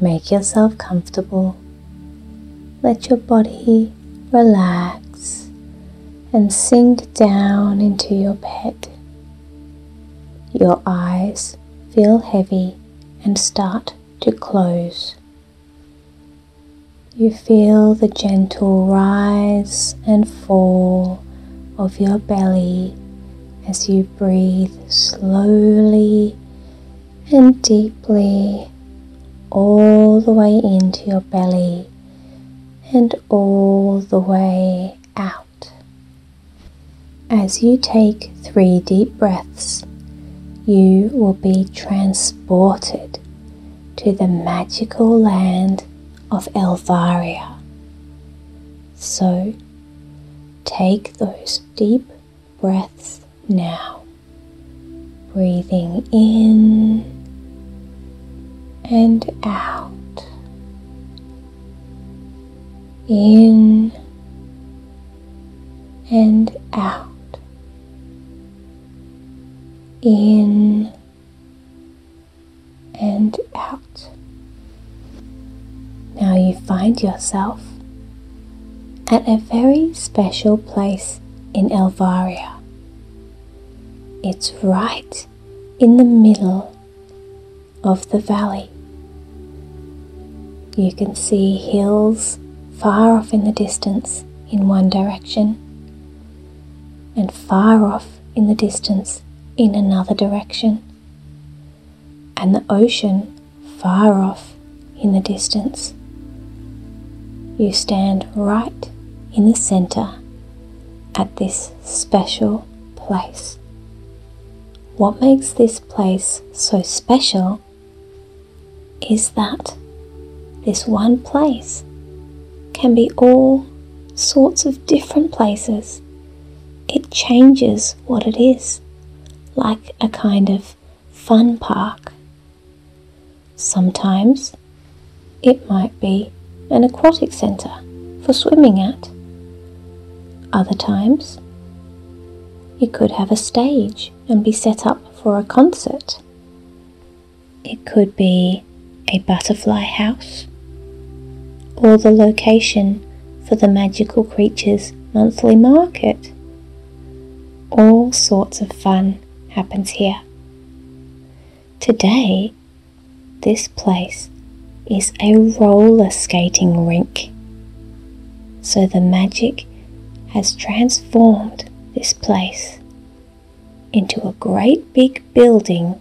Make yourself comfortable. Let your body relax and sink down into your bed. Your eyes feel heavy and start to close. You feel the gentle rise and fall of your belly as you breathe slowly and deeply all the way into your belly and all the way out. As you take three deep breaths, you will be transported to the magical land of Elvaria. So take those deep breaths now, breathing in and out, in and out, in and out. Now you find yourself at a very special place in Elvaria. It's right in the middle of the valley. You can see hills far off in the distance in one direction and far off in the distance in another direction, and the ocean far off in the distance. You stand right in the center at this special place. What makes this place so special is that this one place can be all sorts of different places. It changes what it is, like a kind of fun park. Sometimes it might be an aquatic centre for swimming at. Other times it could have a stage and be set up for a concert. It could be a butterfly house or the location for the magical creatures monthly market. All sorts of fun happens here. Today, this place is a roller skating rink. So the magic has transformed this place into a great big building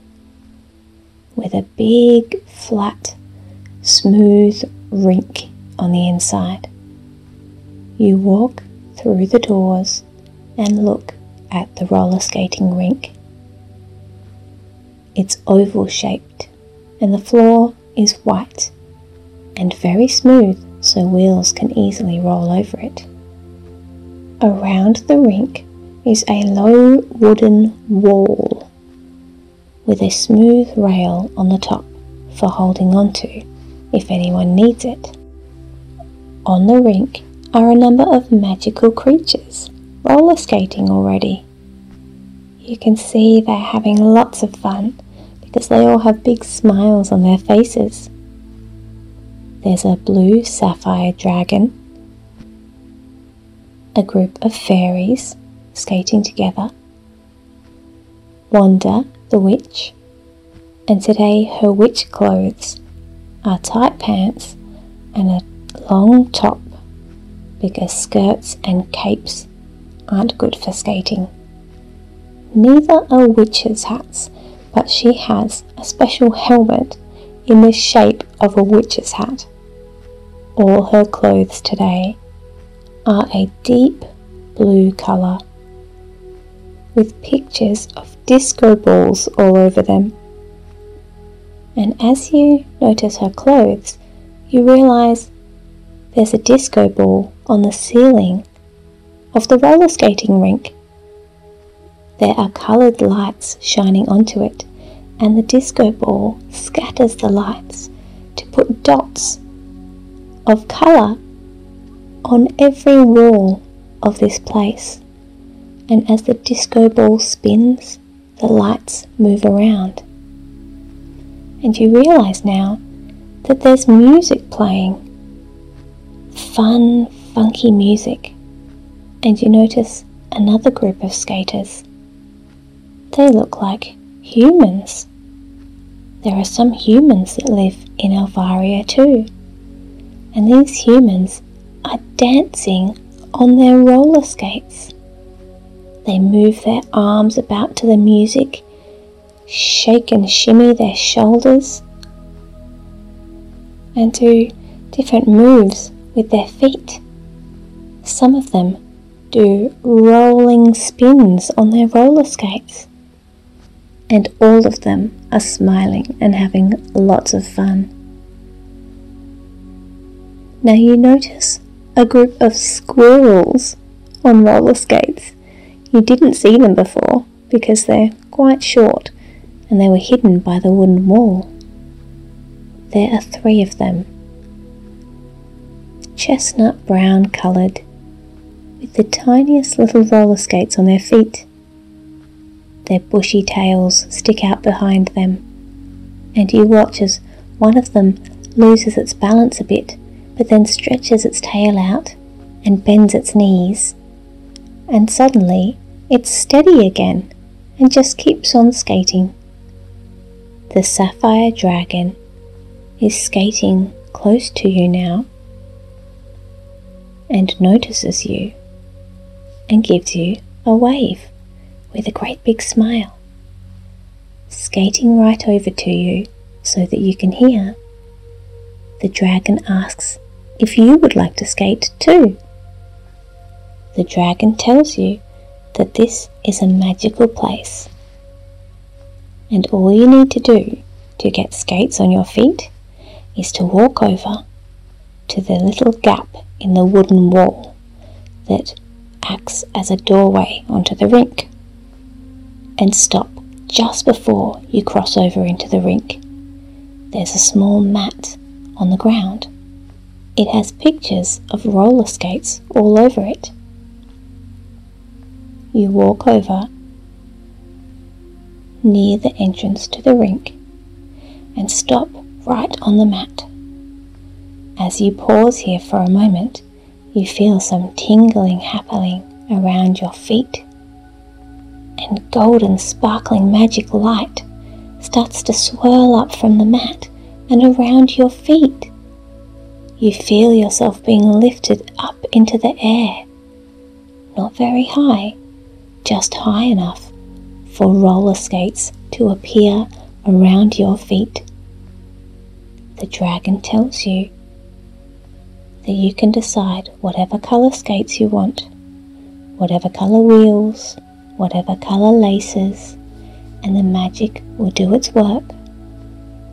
with a big flat smooth rink on the inside. You walk through the doors and look at the roller skating rink. It's oval shaped and the floor is white and very smooth so wheels can easily roll over it. Around the rink is a low wooden wall with a smooth rail on the top for holding onto if anyone needs it. On the rink are a number of magical creatures roller skating already. You can see they're having lots of fun because they all have big smiles on their faces. There's a blue sapphire dragon, a group of fairies skating together, Wanda the witch, and today her witch clothes are tight pants and a long top because skirts and capes aren't good for skating. Neither are witches' hats, but she has a special helmet in the shape of a witch's hat. All her clothes today are a deep blue colour with pictures of disco balls all over them. And as you notice her clothes, you realise there's a disco ball on the ceiling of the roller skating rink. There are coloured lights shining onto it, and the disco ball scatters the lights to put dots of colour on every wall of this place. And as the disco ball spins, the lights move around. And you realise now that there's music playing. Fun, funky music. And you notice another group of skaters. They look like humans. There are some humans that live in Elvaria too. And these humans are dancing on their roller skates. They move their arms about to the music, shake and shimmy their shoulders, and do different moves with their feet. Some of them do rolling spins on their roller skates. And all of them are smiling and having lots of fun. Now you notice a group of squirrels on roller skates. You didn't see them before because they're quite short and they were hidden by the wooden wall. There are three of them. Chestnut brown coloured, with the tiniest little roller skates on their feet. Their bushy tails stick out behind them, and you watch as one of them loses its balance a bit but then stretches its tail out and bends its knees, and suddenly it's steady again and just keeps on skating. The sapphire dragon is skating close to you now and notices you and gives you a wave with a great big smile, skating right over to you so that you can hear. The dragon asks if you would like to skate too. The dragon tells you that this is a magical place. And all you need to do to get skates on your feet is to walk over to the little gap in the wooden wall that acts as a doorway onto the rink and stop just before you cross over into the rink. There's a small mat on the ground it has pictures of roller skates all over it. You walk over near the entrance to the rink and stop right on the mat. As you pause here for a moment, you feel some tingling happening around your feet, and golden sparkling magic light starts to swirl up from the mat and around your feet you feel yourself being lifted up into the air. Not very high, just high enough for roller skates to appear around your feet. The dragon tells you that you can decide whatever colour skates you want, whatever colour wheels, whatever colour laces, and the magic will do its work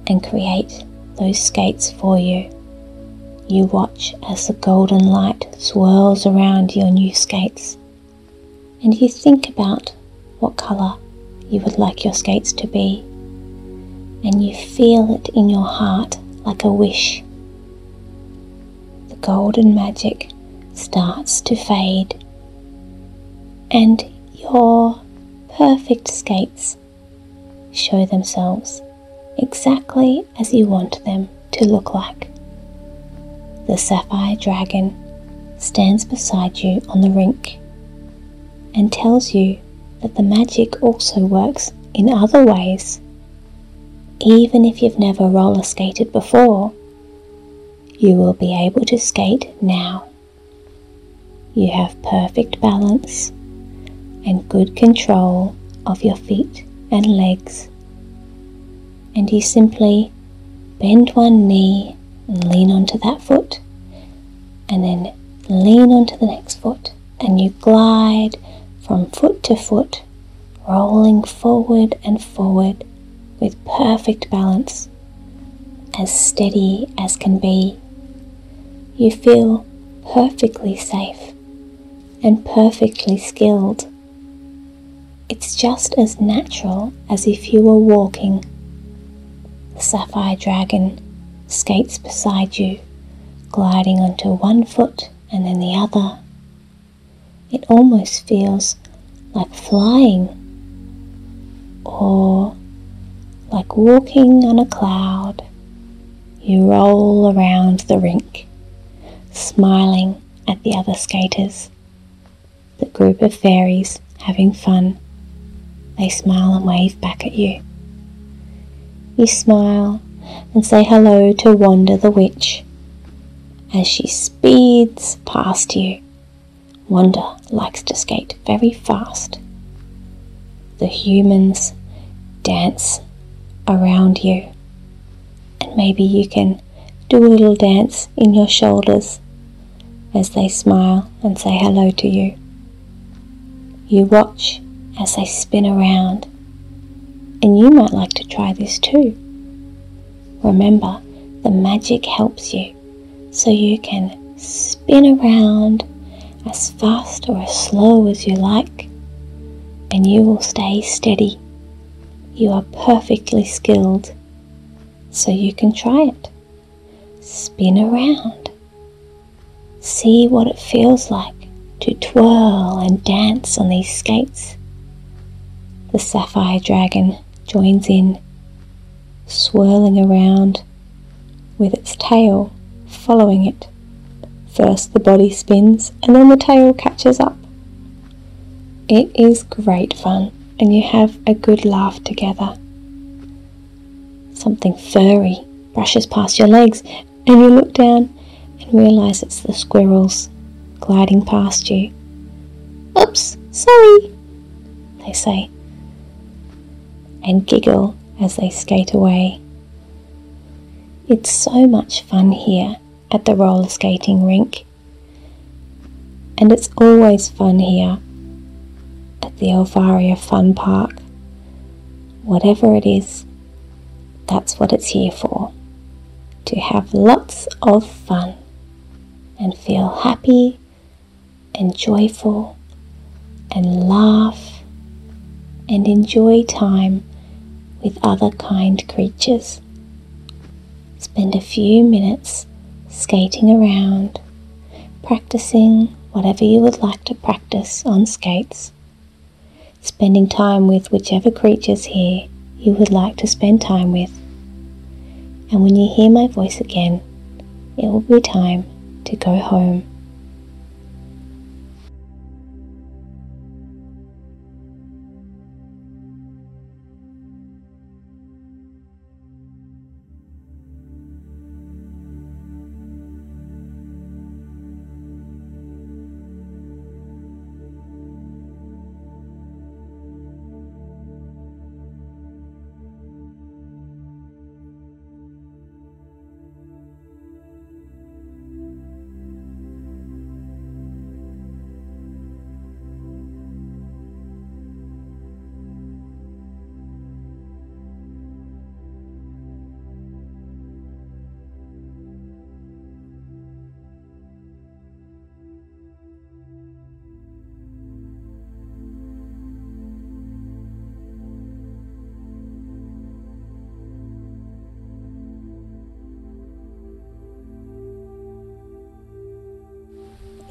and create those skates for you. You watch as the golden light swirls around your new skates, and you think about what colour you would like your skates to be, and you feel it in your heart like a wish. Golden magic starts to fade, and your perfect skates show themselves exactly as you want them to look like the sapphire dragon stands beside you on the rink and tells you that the magic also works in other ways. Even if you've never roller skated before, you will be able to skate now. You have perfect balance and good control of your feet and legs, and you simply bend one knee and lean onto that foot, and then lean onto the next foot, and you glide from foot to foot, rolling forward and forward with perfect balance, as steady as can be. You feel perfectly safe and perfectly skilled. It's just as natural as if you were walking. The sapphire dragon skates beside you, gliding onto one foot and then the other. It almost feels like flying or like walking on a cloud. You roll around the rink, smiling at the other skaters. The group of fairies having fun. They smile and wave back at you. You smile and say hello to Wanda the witch as she speeds past you. Wanda likes to skate very fast. The humans dance around you, and maybe you can do a little dance in your shoulders as they smile and say hello to you. You watch as they spin around, and you might like to try this too. Remember, the magic helps you so you can spin around as fast or as slow as you like, and you will stay steady. You are perfectly skilled, so you can try it. Spin around. See what it feels like to twirl and dance on these skates. The sapphire dragon joins in, swirling around with its tail following it. First the body spins and then the tail catches up. It is great fun and you have a good laugh together. Something furry brushes past your legs and you look down and realize it's the squirrels gliding past you. Oops, sorry, they say, and giggle as they skate away. It's so much fun here at the roller skating rink. And it's always fun here at the Elvaria Fun Park. Whatever it is, that's what it's here for. To have lots of fun and feel happy and joyful and laugh and enjoy time with other kind creatures. Spend a few minutes skating around, practicing whatever you would like to practice on skates, spending time with whichever creatures here you would like to spend time with. And when you hear my voice again, it will be time to go home.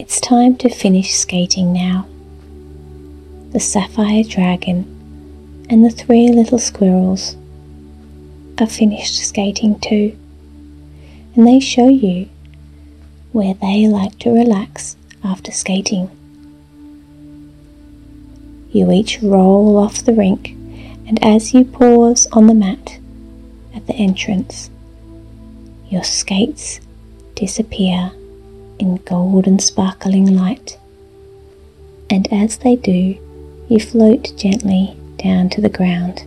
It's time to finish skating now. The sapphire dragon and the three little squirrels are finished skating too, and they show you where they like to relax after skating. You each roll off the rink, and as you pause on the mat at the entrance, your skates disappear in golden sparkling light. And as they do, you float gently down to the ground.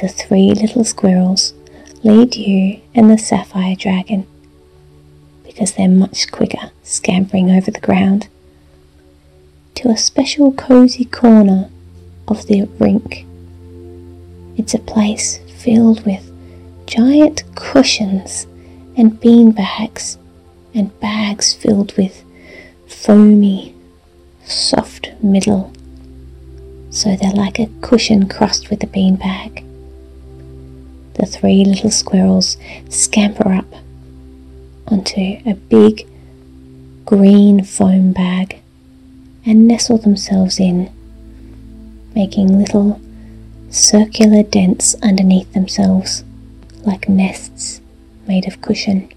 The three little squirrels lead you and the sapphire dragon because they're much quicker scampering over the ground to a special cozy corner of the rink. It's a place filled with giant cushions and bean bags and bags filled with foamy, soft middle. So they're like a cushion crossed with a bean bag. The three little squirrels scamper up onto a big green foam bag and nestle themselves in, making little circular dents underneath themselves like nests made of cushion,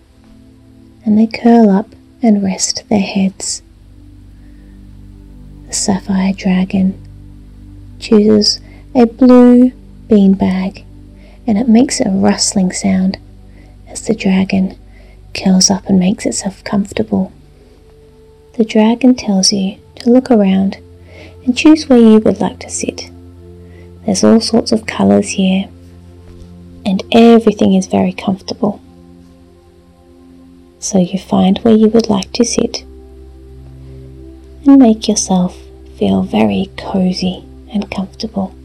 and they curl up and rest their heads. The sapphire dragon chooses a blue bean bag and it makes a rustling sound as the dragon curls up and makes itself comfortable. The dragon tells you to look around and choose where you would like to sit. There's all sorts of colours here, and everything is very comfortable. So you find where you would like to sit and make yourself feel very cozy and comfortable.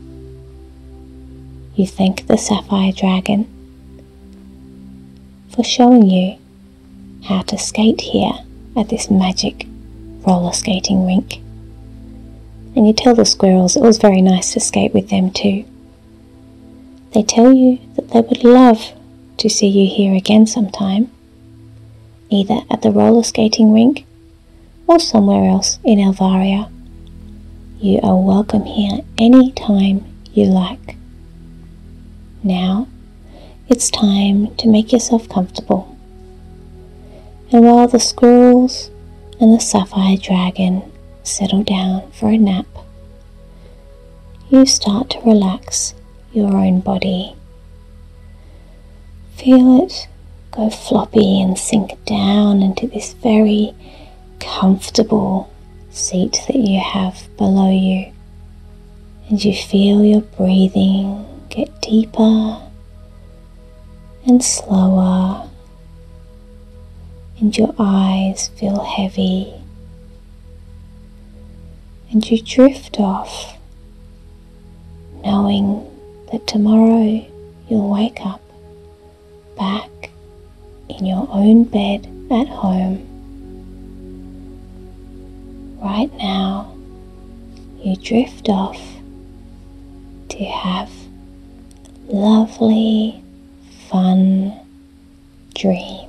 You thank the sapphire dragon for showing you how to skate here at this magic roller skating rink. And you tell the squirrels it was very nice to skate with them too. They tell you that they would love to see you here again sometime, either at the roller skating rink or somewhere else in Elvaria. You are welcome here any time you like. Now it's time to make yourself comfortable. And while the squirrels and the sapphire dragon settle down for a nap, you start to relax your own body. Feel it go floppy and sink down into this very comfortable seat that you have below you. And you feel your breathing get deeper and slower, and your eyes feel heavy, and you drift off, knowing that tomorrow you'll wake up back in your own bed at home. Right now, you drift off to have lovely, fun dreams.